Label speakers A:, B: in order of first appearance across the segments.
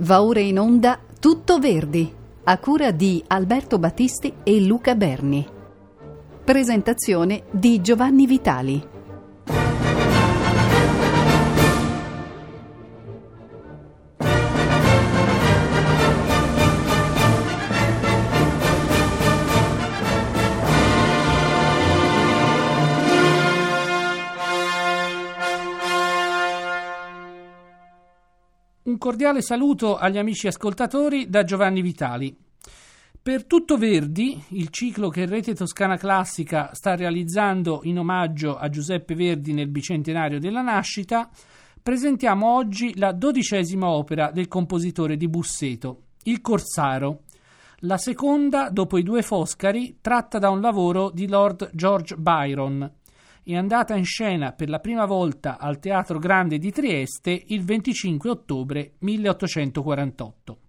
A: Va ora in onda Tutto Verdi, a cura di Alberto Battisti e Luca Berni. Presentazione di Giovanni Vitali.
B: Cordiale saluto agli amici ascoltatori da Giovanni Vitali. Per Tutto Verdi, il ciclo che Rete Toscana Classica sta realizzando in omaggio a Giuseppe Verdi nel bicentenario della nascita, presentiamo oggi la dodicesima opera del compositore di Busseto, Il Corsaro, la seconda, dopo i due Foscari, tratta da un lavoro di Lord George Byron, è andata in scena per la prima volta al Teatro Grande di Trieste il 25 ottobre 1848.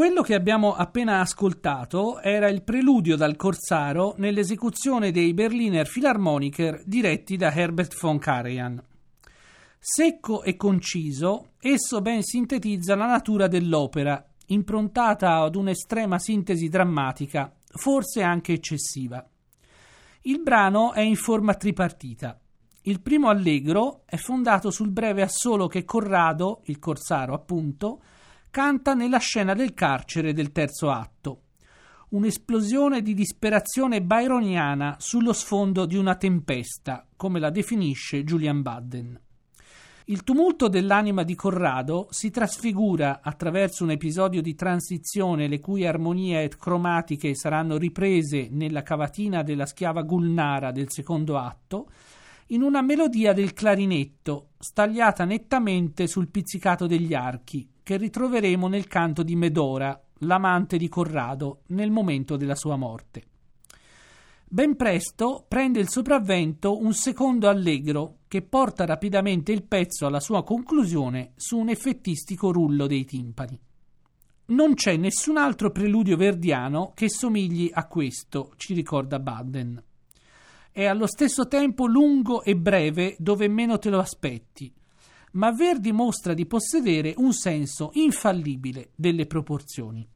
B: Quello che abbiamo appena ascoltato era il preludio dal Corsaro nell'esecuzione dei Berliner Philharmoniker diretti da Herbert von Karajan. Secco e conciso, esso ben sintetizza la natura dell'opera, improntata ad un'estrema sintesi drammatica, forse anche eccessiva. Il brano è in forma tripartita. Il primo allegro è fondato sul breve assolo che Corrado, il Corsaro appunto, canta nella scena del carcere del terzo atto. Un'esplosione di disperazione byroniana sullo sfondo di una tempesta, come la definisce Julian Budden. Il tumulto dell'anima di Corrado si trasfigura attraverso un episodio di transizione le cui armonie cromatiche saranno riprese nella cavatina della schiava Gulnara del secondo atto, in una melodia del clarinetto, stagliata nettamente sul pizzicato degli archi, che ritroveremo nel canto di Medora, l'amante di Corrado, nel momento della sua morte. Ben presto prende il sopravvento un secondo allegro che porta rapidamente il pezzo alla sua conclusione su un effettistico rullo dei timpani. Non c'è nessun altro preludio verdiano che somigli a questo, ci ricorda Baden. È allo stesso tempo lungo e breve dove meno te lo aspetti, ma Verdi mostra di possedere un senso infallibile delle proporzioni.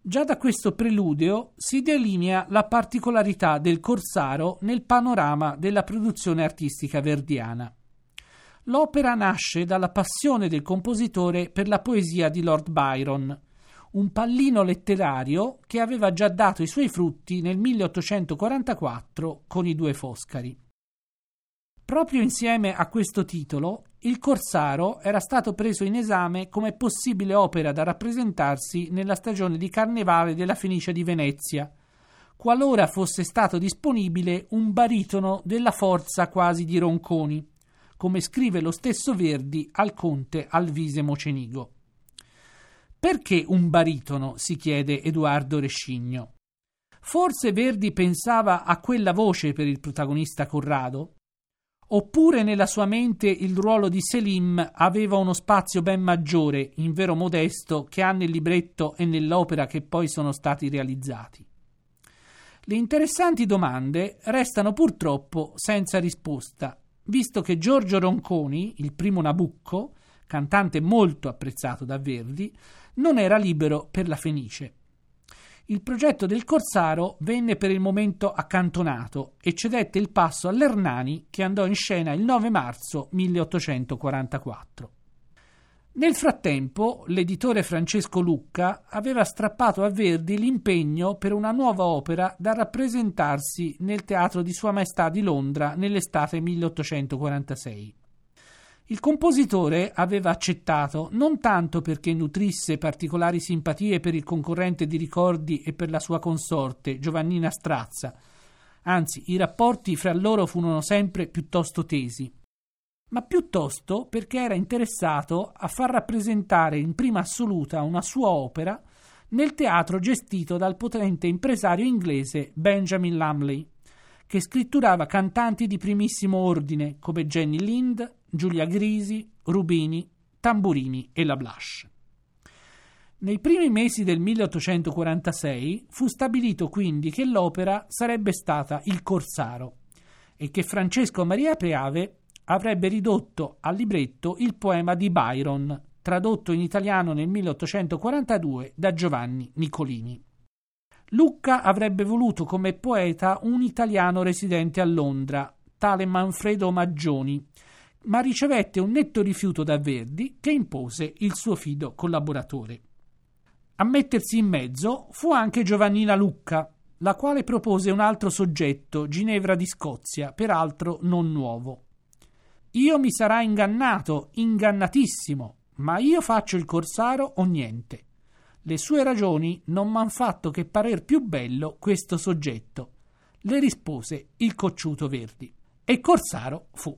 B: Già da questo preludio si delinea la particolarità del Corsaro nel panorama della produzione artistica verdiana. L'opera nasce dalla passione del compositore per la poesia di Lord Byron, un pallino letterario che aveva già dato i suoi frutti nel 1844 con i due Foscari. Proprio insieme a questo titolo, il Corsaro era stato preso in esame come possibile opera da rappresentarsi nella stagione di carnevale della Fenice di Venezia, qualora fosse stato disponibile un baritono della forza quasi di Ronconi, come scrive lo stesso Verdi al conte Alvise Mocenigo. Perché un baritono? si chiede Edoardo Rescigno. Forse Verdi pensava a quella voce per il protagonista Corrado? Oppure nella sua mente il ruolo di Selim aveva uno spazio ben maggiore, in vero modesto, che ha nel libretto e nell'opera che poi sono stati realizzati. Le interessanti domande restano purtroppo senza risposta, visto che Giorgio Ronconi, il primo Nabucco, cantante molto apprezzato da Verdi, non era libero per la Fenice il progetto del Corsaro venne per il momento accantonato e cedette il passo all'Ernani che andò in scena il 9 marzo 1844. Nel frattempo, l'editore Francesco Lucca aveva strappato a Verdi l'impegno per una nuova opera da rappresentarsi nel Teatro di Sua Maestà di Londra nell'estate 1846. Il compositore aveva accettato non tanto perché nutrisse particolari simpatie per il concorrente di ricordi e per la sua consorte, Giovannina Strazza, anzi i rapporti fra loro furono sempre piuttosto tesi, ma piuttosto perché era interessato a far rappresentare in prima assoluta una sua opera nel teatro gestito dal potente impresario inglese Benjamin Lumley, che scritturava cantanti di primissimo ordine come Jenny Lind, Giulia Grisi, Rubini, Tamburini e La Blanche. Nei primi mesi del 1846 fu stabilito quindi che l'opera sarebbe stata Il Corsaro e che Francesco Maria Preave avrebbe ridotto al libretto il poema di Byron, tradotto in italiano nel 1842 da Giovanni Nicolini. Lucca avrebbe voluto come poeta un italiano residente a Londra, tale Manfredo Maggioni, ma ricevette un netto rifiuto da Verdi che impose il suo fido collaboratore. A mettersi in mezzo fu anche Giovannina Lucca, la quale propose un altro soggetto, Ginevra di Scozia, peraltro non nuovo. Io mi sarà ingannato, ingannatissimo, ma io faccio il corsaro o niente. Le sue ragioni non m'han fatto che parer più bello questo soggetto. Le rispose il cocciuto Verdi. E corsaro fu.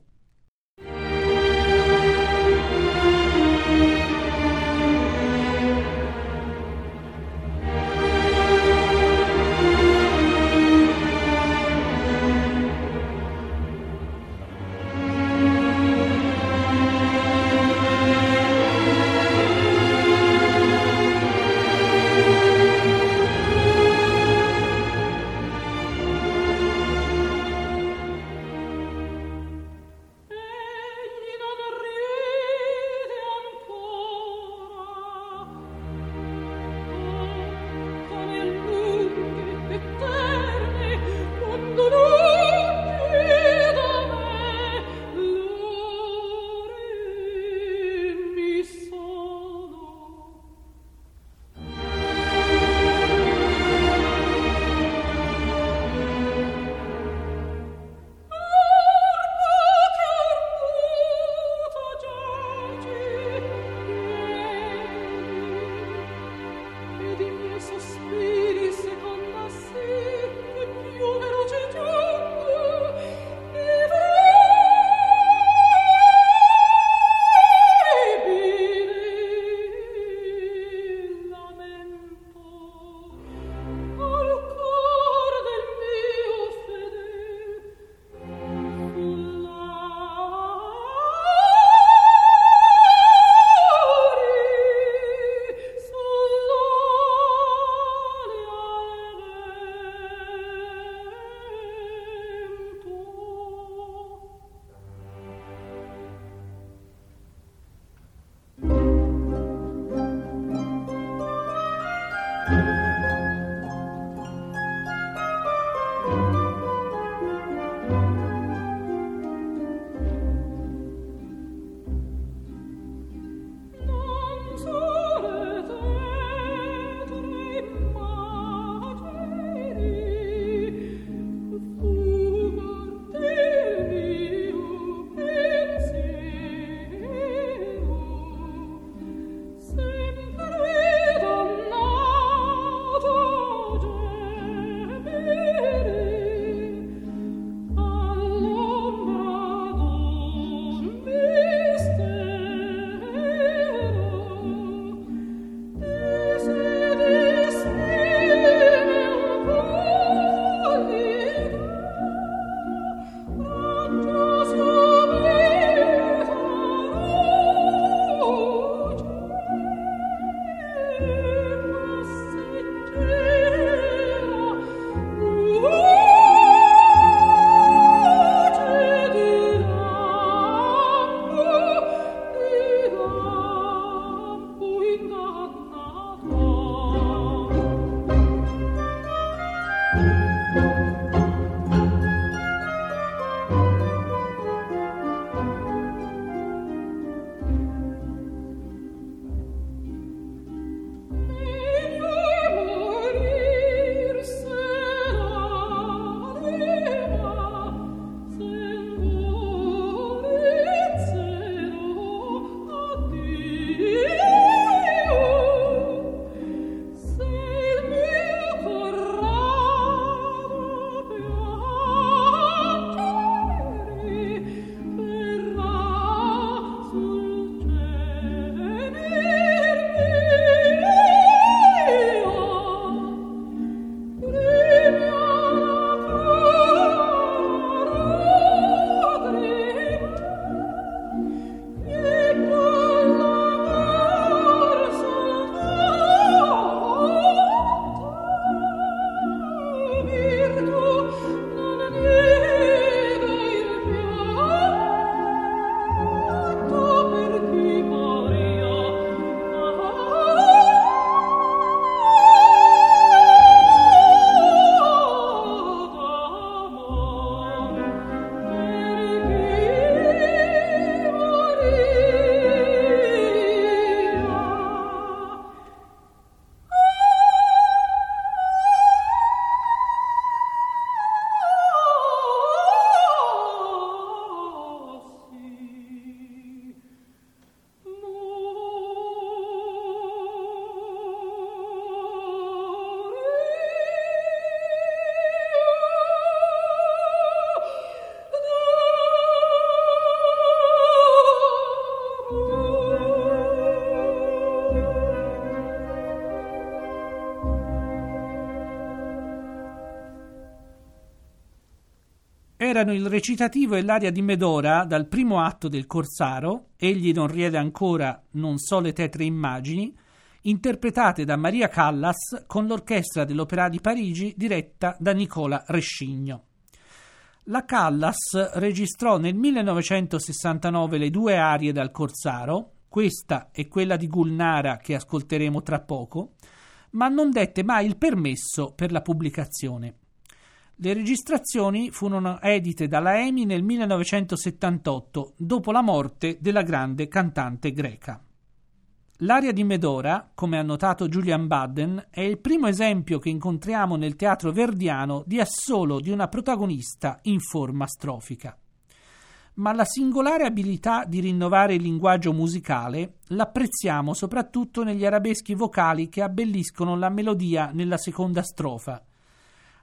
B: Erano il recitativo e l'aria di Medora dal primo atto del Corsaro, Egli non riede ancora, non so le tetre immagini, interpretate da Maria Callas con l'orchestra dell'Opera di Parigi diretta da Nicola Rescigno. La Callas registrò nel 1969 le due arie dal Corsaro, questa e quella di Gulnara che ascolteremo tra poco, ma non dette mai il permesso per la pubblicazione. Le registrazioni furono edite dalla EMI nel 1978, dopo la morte della grande cantante greca. L'aria di Medora, come ha notato Julian Budden, è il primo esempio che incontriamo nel teatro verdiano di assolo di una protagonista in forma strofica. Ma la singolare abilità di rinnovare il linguaggio musicale l'apprezziamo soprattutto negli arabeschi vocali che abbelliscono la melodia nella seconda strofa,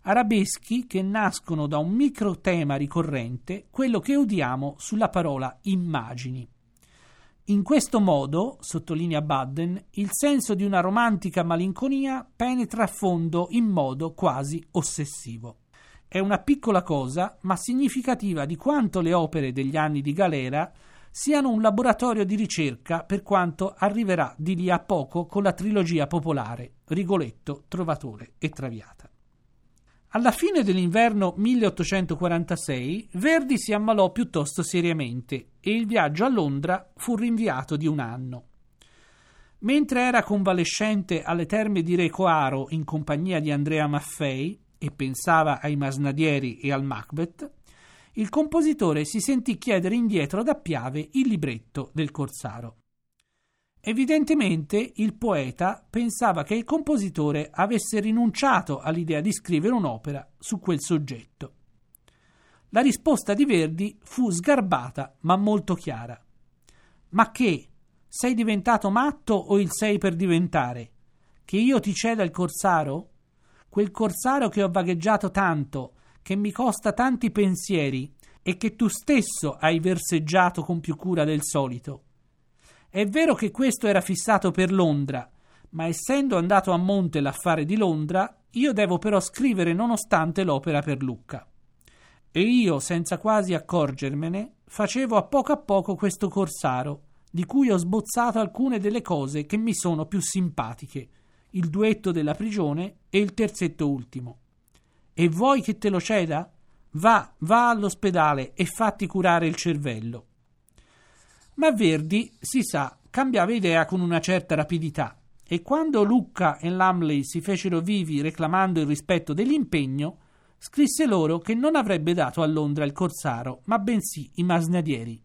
B: arabeschi che nascono da un micro tema ricorrente, quello che udiamo sulla parola immagini. In questo modo, sottolinea Budden, il senso di una romantica malinconia penetra a fondo in modo quasi ossessivo. È una piccola cosa, ma significativa di quanto le opere degli anni di galera siano un laboratorio di ricerca per quanto arriverà di lì a poco con la trilogia popolare Rigoletto, Trovatore e Traviata. Alla fine dell'inverno 1846 Verdi si ammalò piuttosto seriamente e il viaggio a Londra fu rinviato di un anno. Mentre era convalescente alle terme di Recoaro in compagnia di Andrea Maffei e pensava ai Masnadieri e al Macbeth, il compositore si sentì chiedere indietro da Piave il libretto del Corsaro. Evidentemente il poeta pensava che il compositore avesse rinunciato all'idea di scrivere un'opera su quel soggetto. La risposta di Verdi fu sgarbata ma molto chiara. Ma che? Sei diventato matto o il sei per diventare? Che io ti ceda il corsaro? Quel corsaro che ho vagheggiato tanto, che mi costa tanti pensieri e che tu stesso hai verseggiato con più cura del solito. È vero che questo era fissato per Londra, ma essendo andato a monte l'affare di Londra, io devo però scrivere nonostante l'opera per Lucca. E io, senza quasi accorgermene, facevo a poco a poco questo corsaro, di cui ho sbozzato alcune delle cose che mi sono più simpatiche, il duetto della prigione e il terzetto ultimo. E vuoi che te lo ceda? Va, va all'ospedale e fatti curare il cervello. Ma Verdi, si sa, cambiava idea con una certa rapidità e quando Lucca e Lamley si fecero vivi reclamando il rispetto dell'impegno, scrisse loro che non avrebbe dato a Londra il corsaro, ma bensì i masnadieri.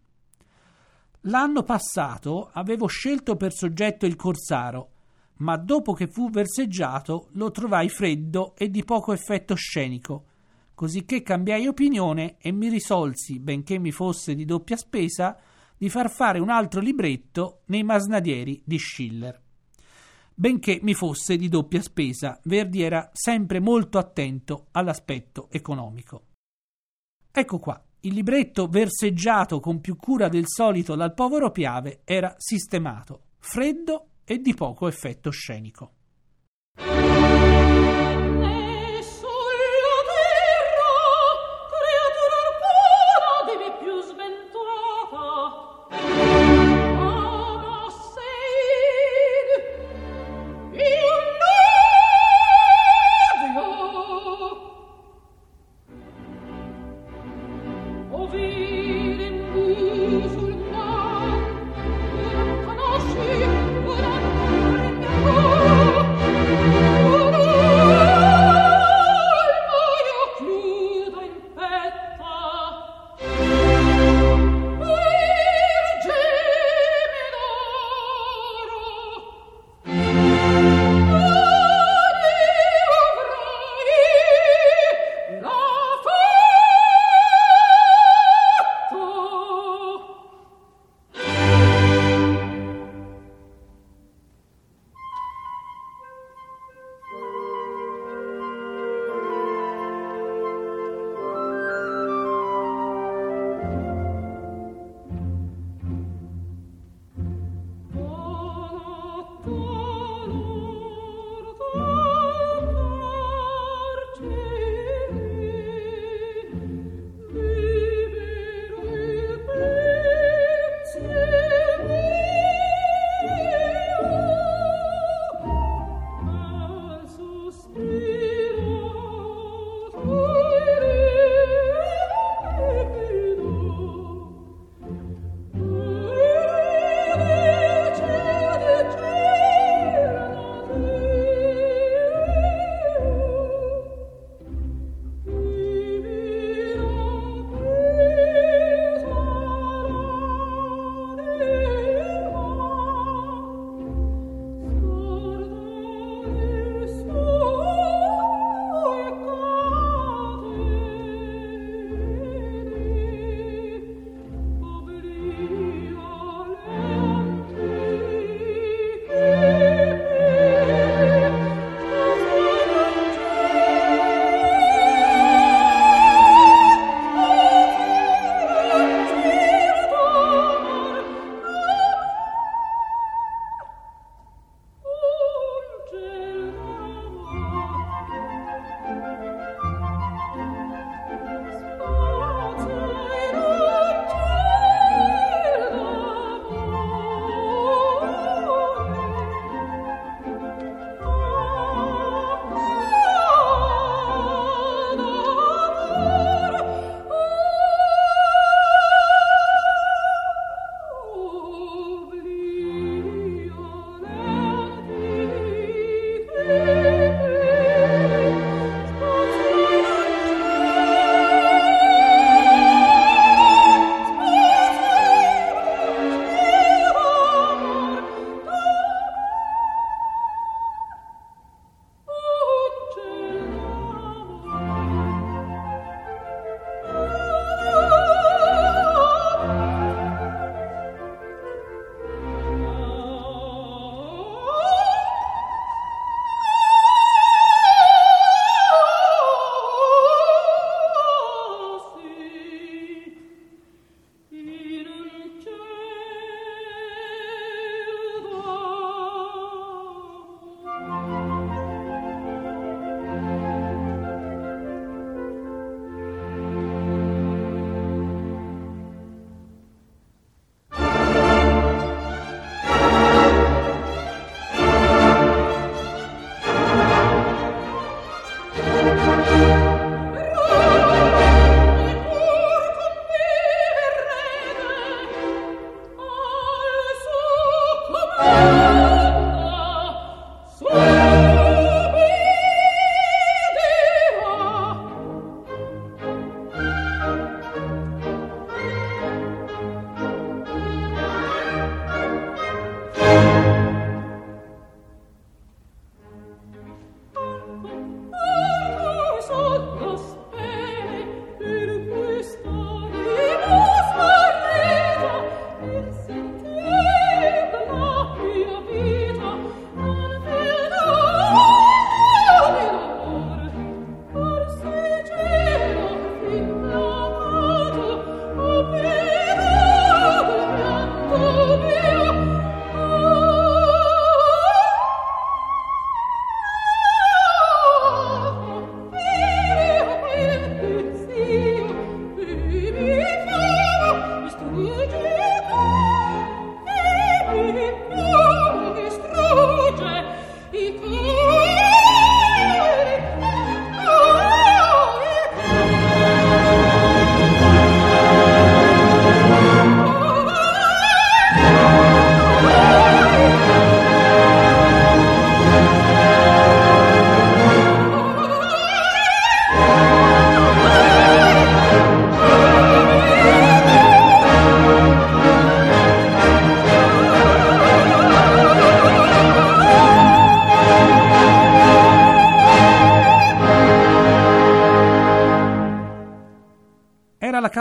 B: L'anno passato avevo scelto per soggetto il corsaro, ma dopo che fu verseggiato lo trovai freddo e di poco effetto scenico, cosicché cambiai opinione e mi risolsi, benché mi fosse di doppia spesa, di far fare un altro libretto nei masnadieri di Schiller. Benché mi fosse di doppia spesa, Verdi era sempre molto attento all'aspetto economico. Ecco qua, il libretto verseggiato con più cura del solito dal povero Piave era sistemato, freddo e di poco effetto scenico.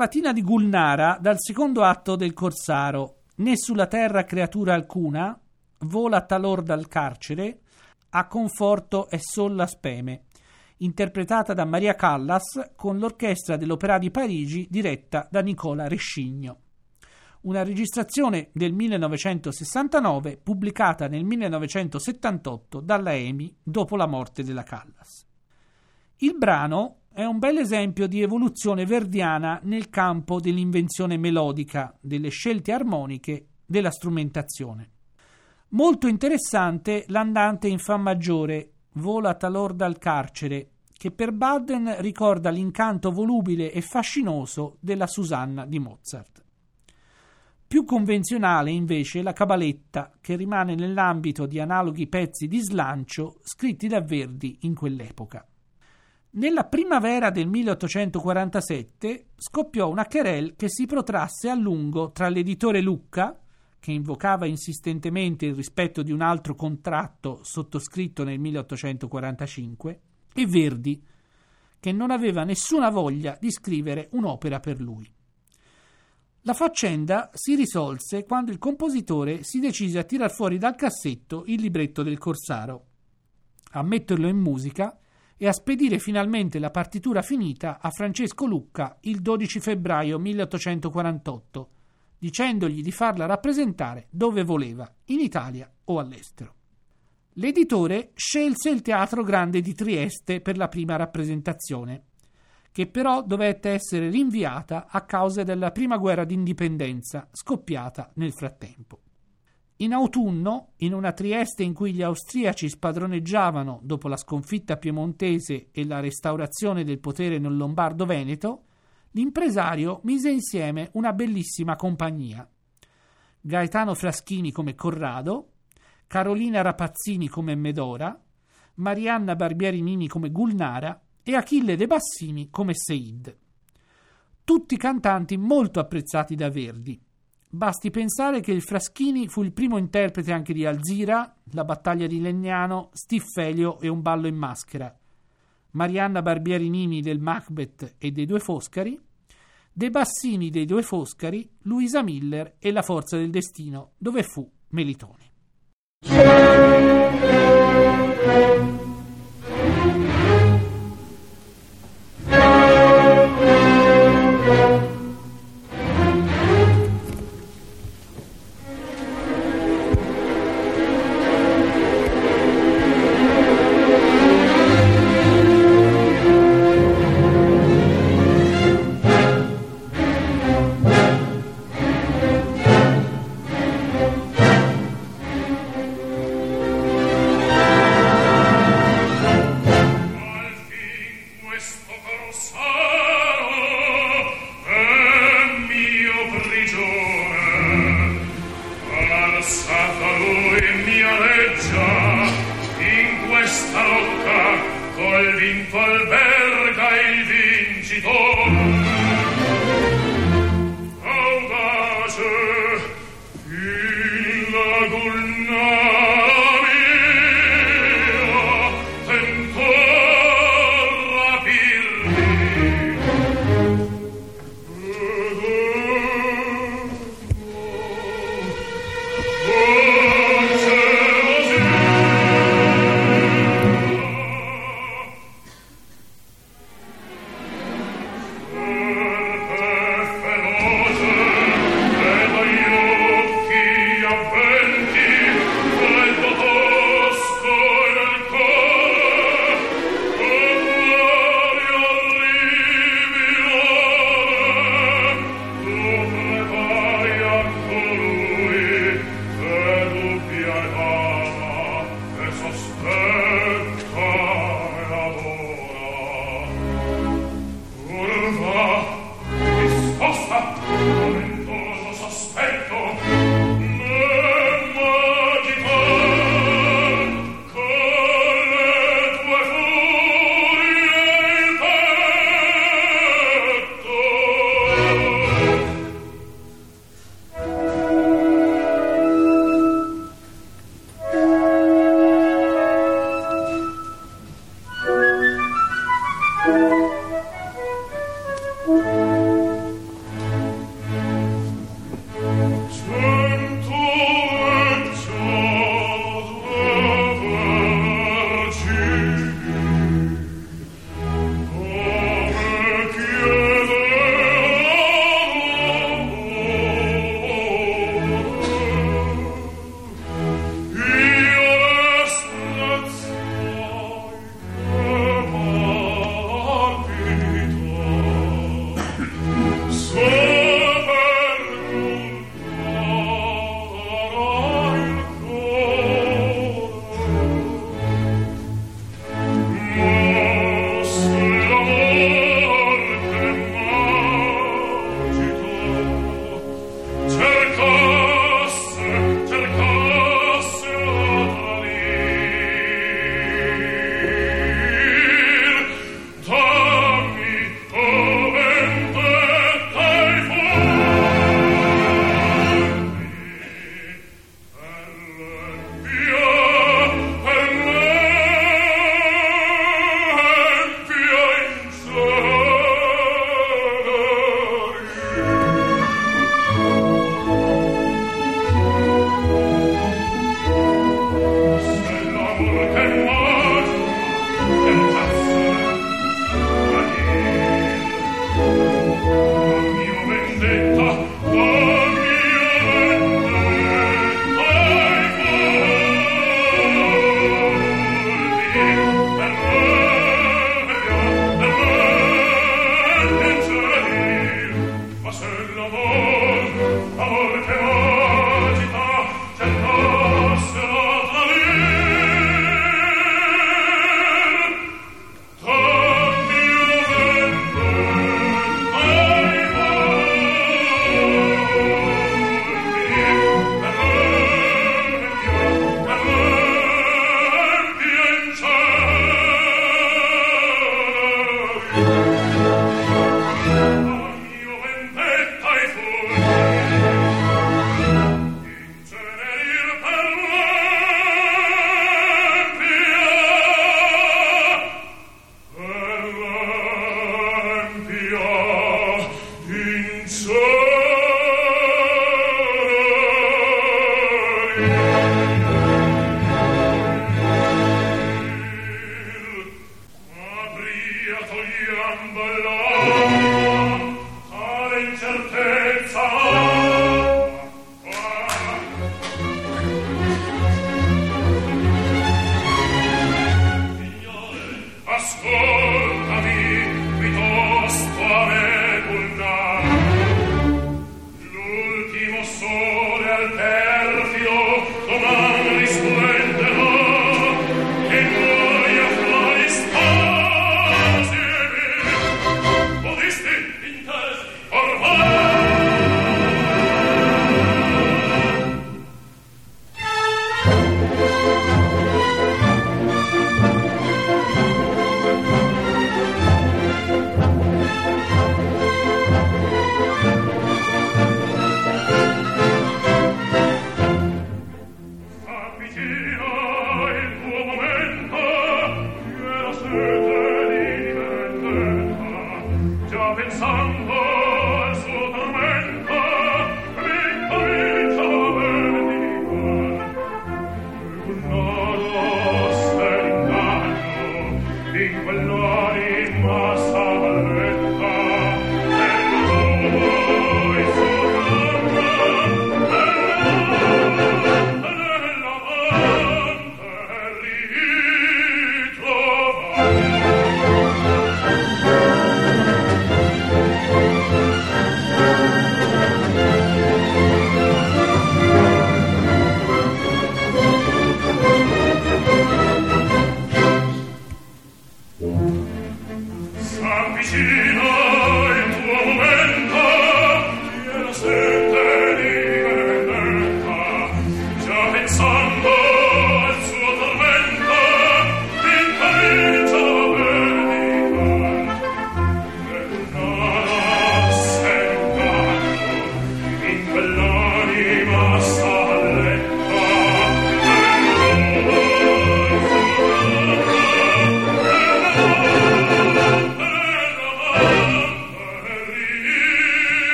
B: Cavatina di Gulnara dal secondo atto del Corsaro. Né sulla terra creatura alcuna, vola talor dal carcere, a conforto e sol la speme, interpretata da Maria Callas con l'orchestra dell'Opera di Parigi diretta da Nicola Rescigno. Una registrazione del 1969 pubblicata nel 1978 dalla EMI dopo la morte della Callas. Il brano è un bel esempio di evoluzione verdiana nel campo dell'invenzione melodica, delle scelte armoniche, della strumentazione. Molto interessante l'andante in Fa maggiore, Vola talor dal carcere, che per Baden ricorda l'incanto volubile e fascinoso della Susanna di Mozart. Più convenzionale invece la cabaletta, che rimane nell'ambito di analoghi pezzi di slancio scritti da Verdi in quell'epoca. Nella primavera del 1847 scoppiò una querelle che si protrasse a lungo tra l'editore Lucca, che invocava insistentemente il rispetto di un altro contratto sottoscritto nel 1845, e Verdi, che non aveva nessuna voglia di scrivere un'opera per lui. La faccenda si risolse quando il compositore si decise a tirar fuori dal cassetto il libretto del Corsaro, a metterlo in musica e a spedire finalmente la partitura finita a Francesco Lucca il 12 febbraio 1848 dicendogli di farla rappresentare dove voleva, in Italia o all'estero. L'editore scelse il Teatro Grande di Trieste per la prima rappresentazione, che però dovette essere rinviata a causa della prima guerra d'indipendenza scoppiata nel frattempo. In autunno, in una Trieste in cui gli austriaci spadroneggiavano dopo la sconfitta piemontese e la restaurazione del potere nel Lombardo-Veneto, l'impresario mise insieme una bellissima compagnia. Gaetano Fraschini come Corrado, Carolina Rapazzini come Medora, Marianna Barbieri Nini come Gulnara e Achille De Bassini come Seid. Tutti cantanti molto apprezzati da Verdi. Basti pensare che il Fraschini fu il primo interprete anche di Alzira, La battaglia di Legnano, Stiffelio e Un ballo in maschera, Marianna Barbieri Nini del Macbeth e dei Due Foscari, De Bassini dei Due Foscari, Luisa Miller e La Forza del Destino, dove fu Melitone.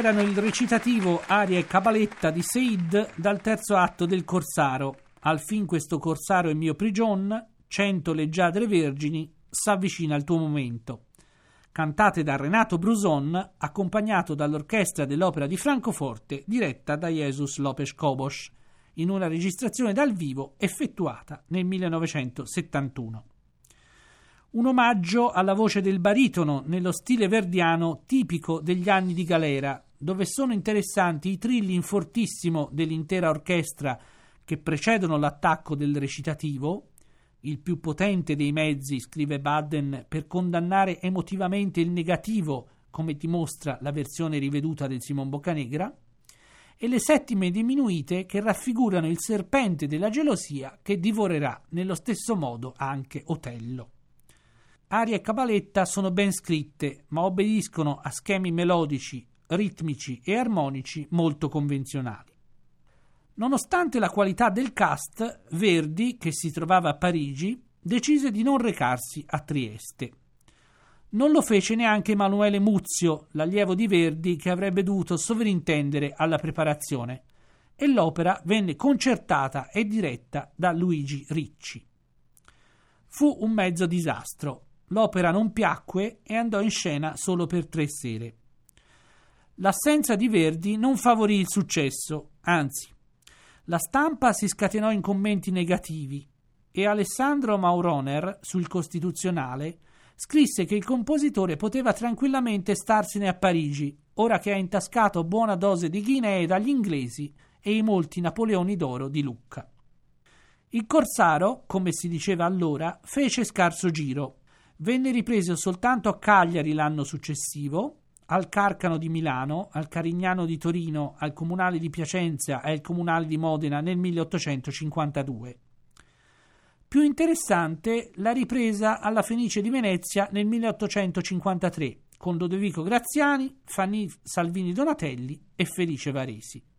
B: Erano il recitativo aria e cabaletta di Seid dal terzo atto del Corsaro. Al fin questo Corsaro è mio prigion, cento leggiadre vergini, s'avvicina al tuo momento. Cantate da Renato Bruson, accompagnato dall'orchestra dell'Opera di Francoforte, diretta da Jesus Lopez Cobos, in una registrazione dal vivo effettuata nel 1971 un omaggio alla voce del baritono nello stile verdiano tipico degli anni di galera, dove sono interessanti i trilli in fortissimo dell'intera orchestra che precedono l'attacco del recitativo, il più potente dei mezzi, scrive Baden, per condannare emotivamente il negativo, come dimostra la versione riveduta del Simon Boccanegra, e le settime diminuite che raffigurano il serpente della gelosia che divorerà nello stesso modo anche Otello. Aria e cabaletta sono ben scritte, ma obbediscono a schemi melodici, ritmici e armonici molto convenzionali. Nonostante la qualità del cast, Verdi, che si trovava a Parigi, decise di non recarsi a Trieste. Non lo fece neanche Emanuele Muzio, l'allievo di Verdi che avrebbe dovuto sovrintendere alla preparazione, e l'opera venne concertata e diretta da Luigi Ricci. Fu un mezzo disastro. L'opera non piacque e andò in scena solo per tre sere. L'assenza di Verdi non favorì il successo, anzi, la stampa si scatenò in commenti negativi e Alessandro Mauroner sul Costituzionale scrisse che il compositore poteva tranquillamente starsene a Parigi, ora che ha intascato buona dose di Guinee dagli inglesi e i molti Napoleoni d'oro di Lucca. Il Corsaro, come si diceva allora, fece scarso giro. Venne ripreso soltanto a Cagliari l'anno successivo, al Carcano di Milano, al Carignano di Torino, al Comunale di Piacenza e al Comunale di Modena nel 1852. Più interessante la ripresa alla Fenice di Venezia nel 1853 con Lodovico Graziani, Fanny Salvini Donatelli e Felice Varesi.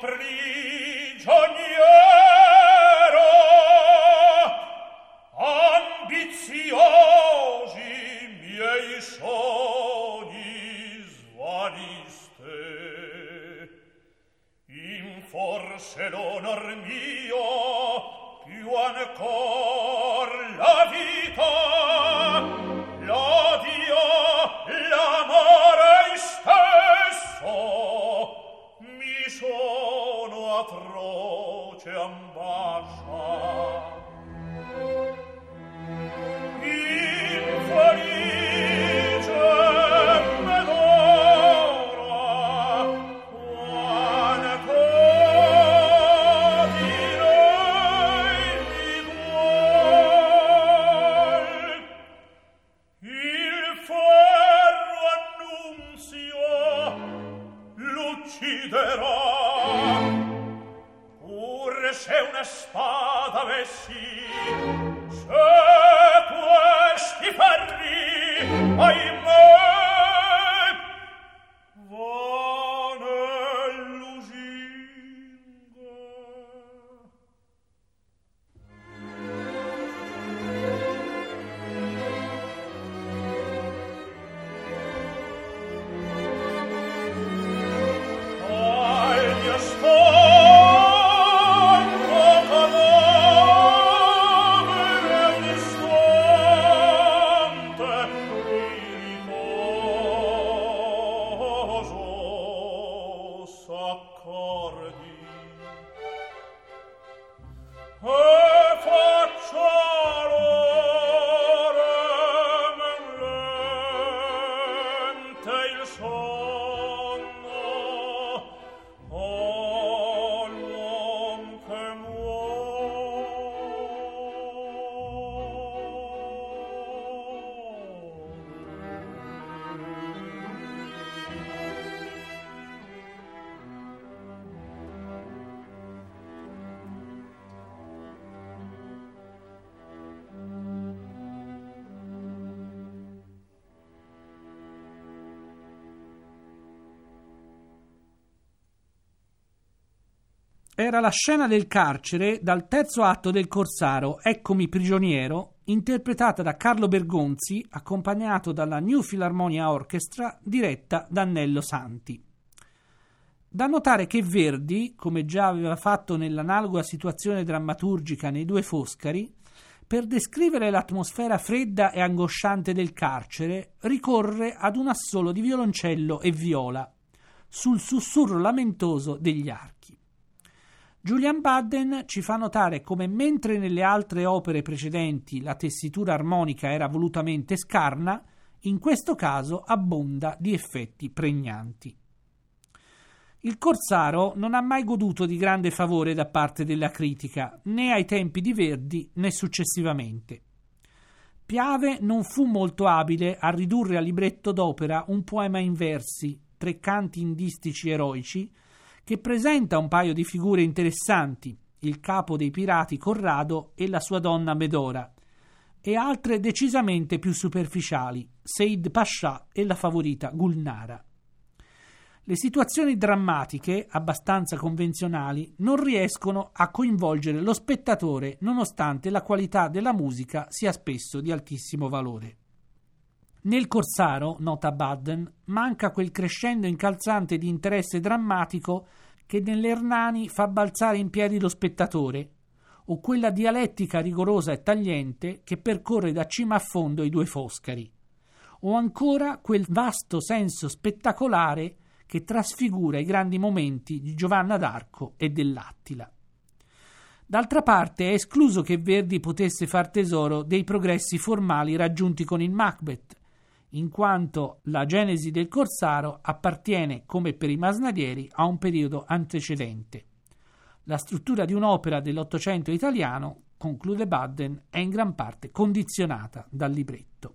B: per sempre se una spada avessi se questi ferri ahimè era la scena del carcere dal terzo atto del Corsaro Eccomi prigioniero, interpretata da Carlo Bergonzi, accompagnato dalla New Philharmonia Orchestra, diretta da Annello Santi. Da notare che Verdi, come già aveva fatto nell'analoga situazione drammaturgica nei due Foscari, per descrivere l'atmosfera fredda e angosciante del carcere, ricorre ad un assolo di violoncello e viola, sul sussurro lamentoso degli archi. Julian Budden ci fa notare come mentre nelle altre opere precedenti la tessitura armonica era volutamente scarna, in questo caso abbonda di effetti pregnanti. Il Corsaro non ha mai goduto di grande favore da parte della critica, né ai tempi di Verdi né successivamente. Piave non fu molto abile a ridurre a libretto d'opera un poema in versi, tre canti indistici eroici, che presenta un paio di figure interessanti, il capo dei pirati Corrado e la sua donna Medora, e altre decisamente più superficiali, Seid Pascià e la favorita Gulnara. Le situazioni drammatiche, abbastanza convenzionali, non riescono a coinvolgere lo spettatore nonostante la qualità della musica sia spesso di altissimo valore. Nel Corsaro, nota Budden, manca quel crescendo incalzante di interesse drammatico che nell'Ernani fa balzare in piedi lo spettatore, o quella dialettica rigorosa e tagliente che percorre da cima a fondo i due Foscari, o ancora quel vasto senso spettacolare che trasfigura i grandi momenti di Giovanna d'Arco e dell'Attila. D'altra parte è escluso che Verdi potesse far tesoro dei progressi formali raggiunti con il Macbeth, in quanto la genesi del Corsaro appartiene, come per i masnadieri, a un periodo antecedente. La struttura di un'opera dell'Ottocento italiano, conclude Budden, è in gran parte condizionata dal libretto.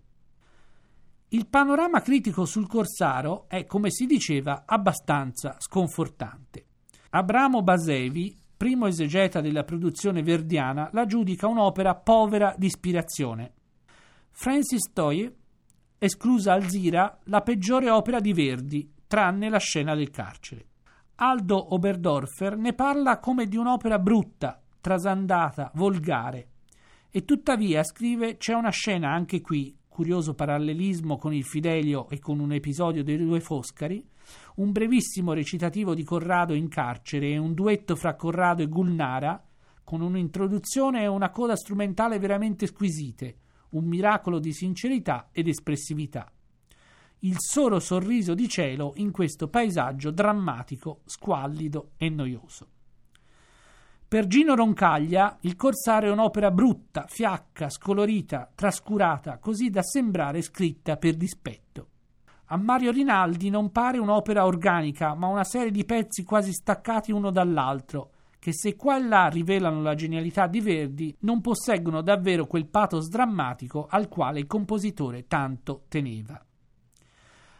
B: Il panorama critico sul Corsaro è, come si diceva, abbastanza sconfortante. Abramo Basevi, primo esegeta della produzione verdiana, la giudica un'opera povera di ispirazione. Francis Toye esclusa Alzira la peggiore opera di Verdi, tranne la scena del carcere. Aldo Oberdorfer ne parla come di un'opera brutta, trasandata, volgare. E tuttavia, scrive, c'è una scena anche qui curioso parallelismo con il Fidelio e con un episodio dei due Foscari, un brevissimo recitativo di Corrado in carcere e un duetto fra Corrado e Gulnara, con un'introduzione e una coda strumentale veramente squisite, un miracolo di sincerità ed espressività. Il solo sorriso di cielo in questo paesaggio drammatico, squallido e noioso. Per Gino Roncaglia il Corsaro è un'opera brutta, fiacca, scolorita, trascurata, così da sembrare scritta per dispetto. A Mario Rinaldi non pare un'opera organica, ma una serie di pezzi quasi staccati uno dall'altro, che se qua e là rivelano la genialità di Verdi, non posseggono davvero quel pathos drammatico al quale il compositore tanto teneva.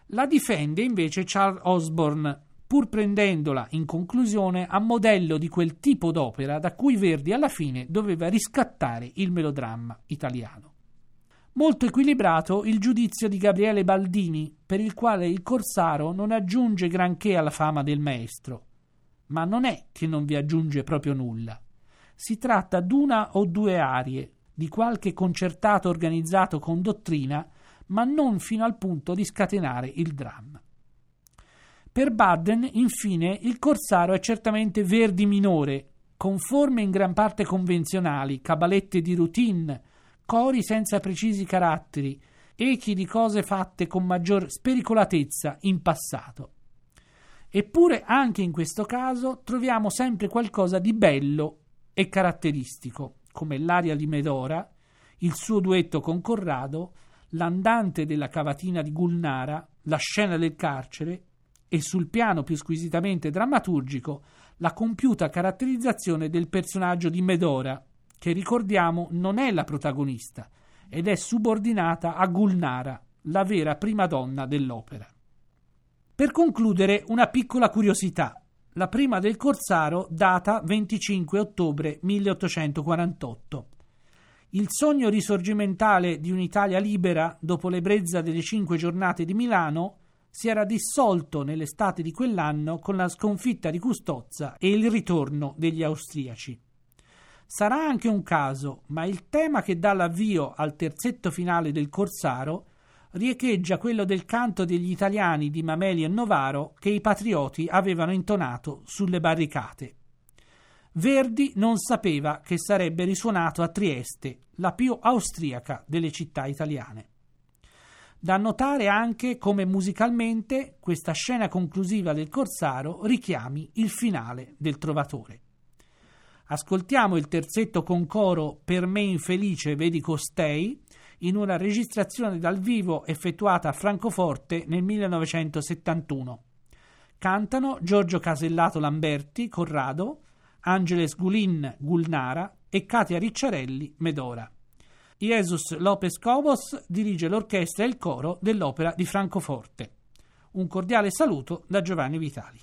B: La difende invece Charles Osborne, pur prendendola in conclusione a modello di quel tipo d'opera da cui Verdi alla fine doveva riscattare il melodramma italiano. Molto equilibrato il giudizio di Gabriele Baldini, per il quale il Corsaro non aggiunge granché alla fama del maestro. Ma non è che non vi aggiunge proprio nulla. Si tratta d'una o due arie, di qualche concertato organizzato con dottrina, ma non fino al punto di scatenare il dramma. Per Baden, infine, il Corsaro è certamente Verdi minore, con forme in gran parte convenzionali, cabalette di routine, cori senza precisi caratteri, echi di cose fatte con maggior spericolatezza in passato. Eppure anche in questo caso troviamo sempre qualcosa di bello e caratteristico, come l'aria di Medora, il suo duetto con Corrado, l'andante della cavatina di Gulnara, la scena del carcere e sul piano più squisitamente drammaturgico la compiuta caratterizzazione del personaggio di Medora, che ricordiamo non è la protagonista ed è subordinata a Gulnara, la vera prima donna dell'opera. Per concludere, una piccola curiosità. La prima del Corsaro data 25 ottobre 1848. Il sogno risorgimentale di un'Italia libera dopo l'ebbrezza delle cinque giornate di Milano si era dissolto nell'estate di quell'anno con la sconfitta di Custozza e il ritorno degli austriaci. Sarà anche un caso, ma il tema che dà l'avvio al terzetto finale del Corsaro riecheggia quello del canto degli italiani di Mameli e Novaro che i patrioti avevano intonato sulle barricate. Verdi non sapeva che sarebbe risuonato a Trieste, la più austriaca delle città italiane. Da notare anche come musicalmente questa scena conclusiva del Corsaro richiami il finale del Trovatore. Ascoltiamo il terzetto con coro Per me infelice vedi costei in una registrazione dal vivo effettuata a Francoforte nel 1971. Cantano Giorgio Casellato Lamberti, Corrado, Angeles Gulin Gulnara e Katia Ricciarelli Medora. Jesus Lopez Cobos dirige l'orchestra e il coro dell'Opera di Francoforte. Un cordiale saluto da Giovanni Vitali.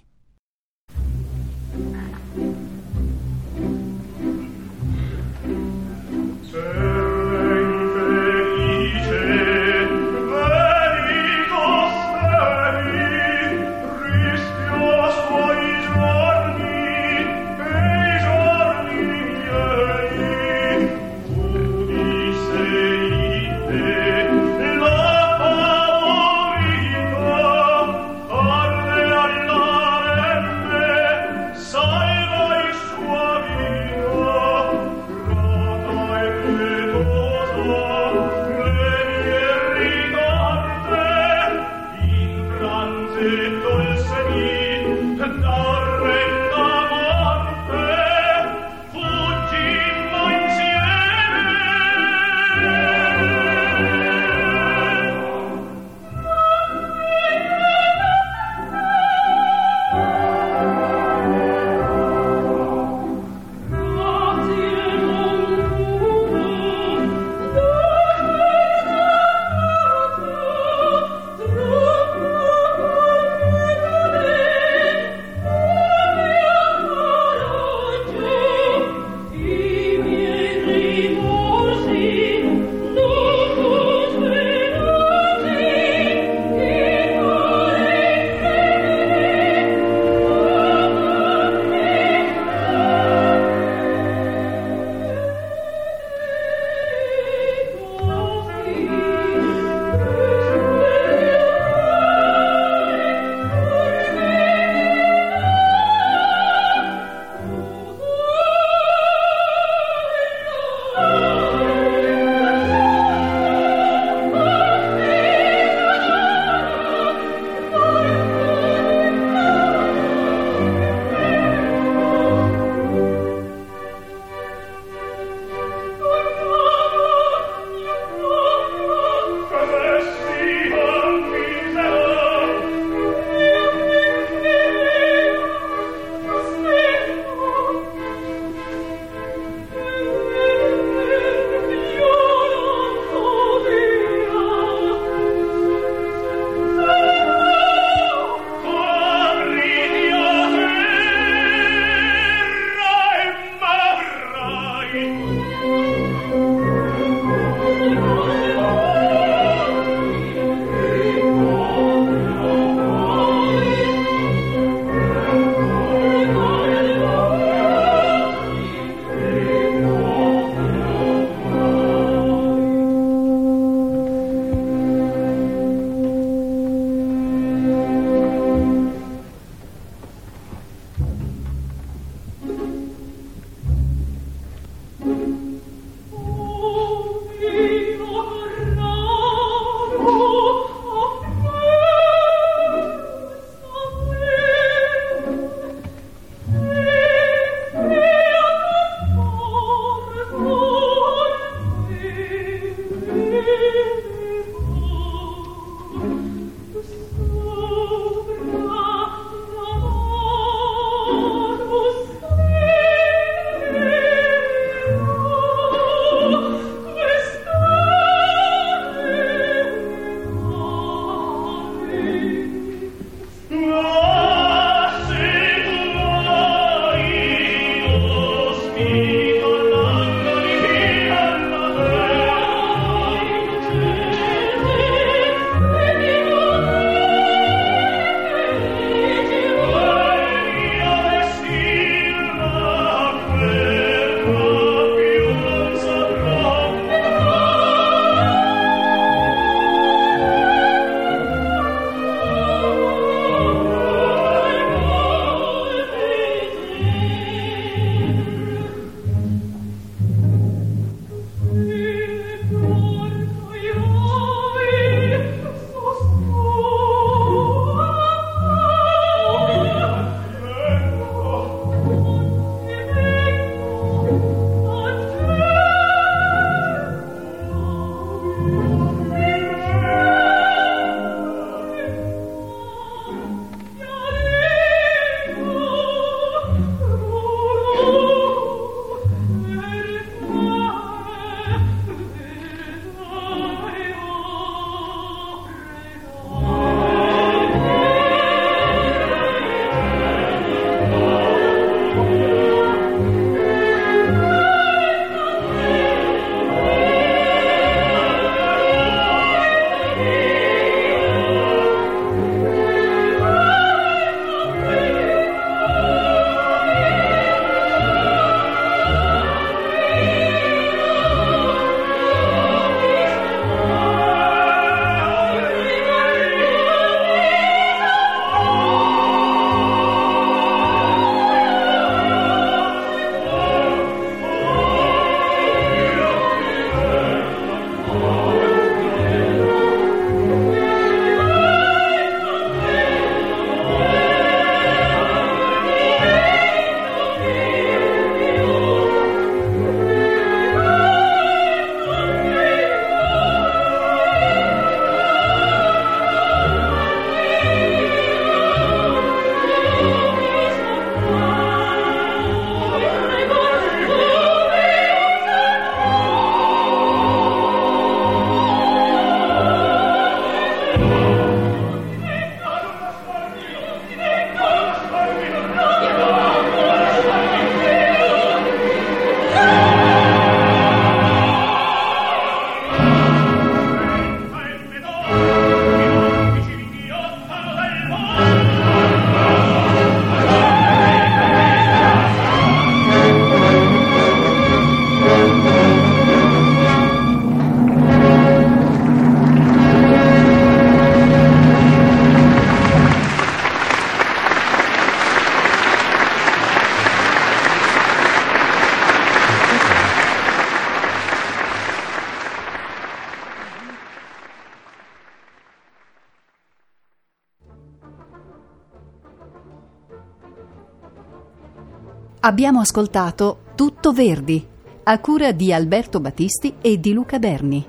A: Abbiamo ascoltato Tutto Verdi, a cura di Alberto Battisti e di Luca Berni.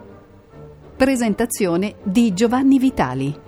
A: Presentazione di Giovanni Vitali.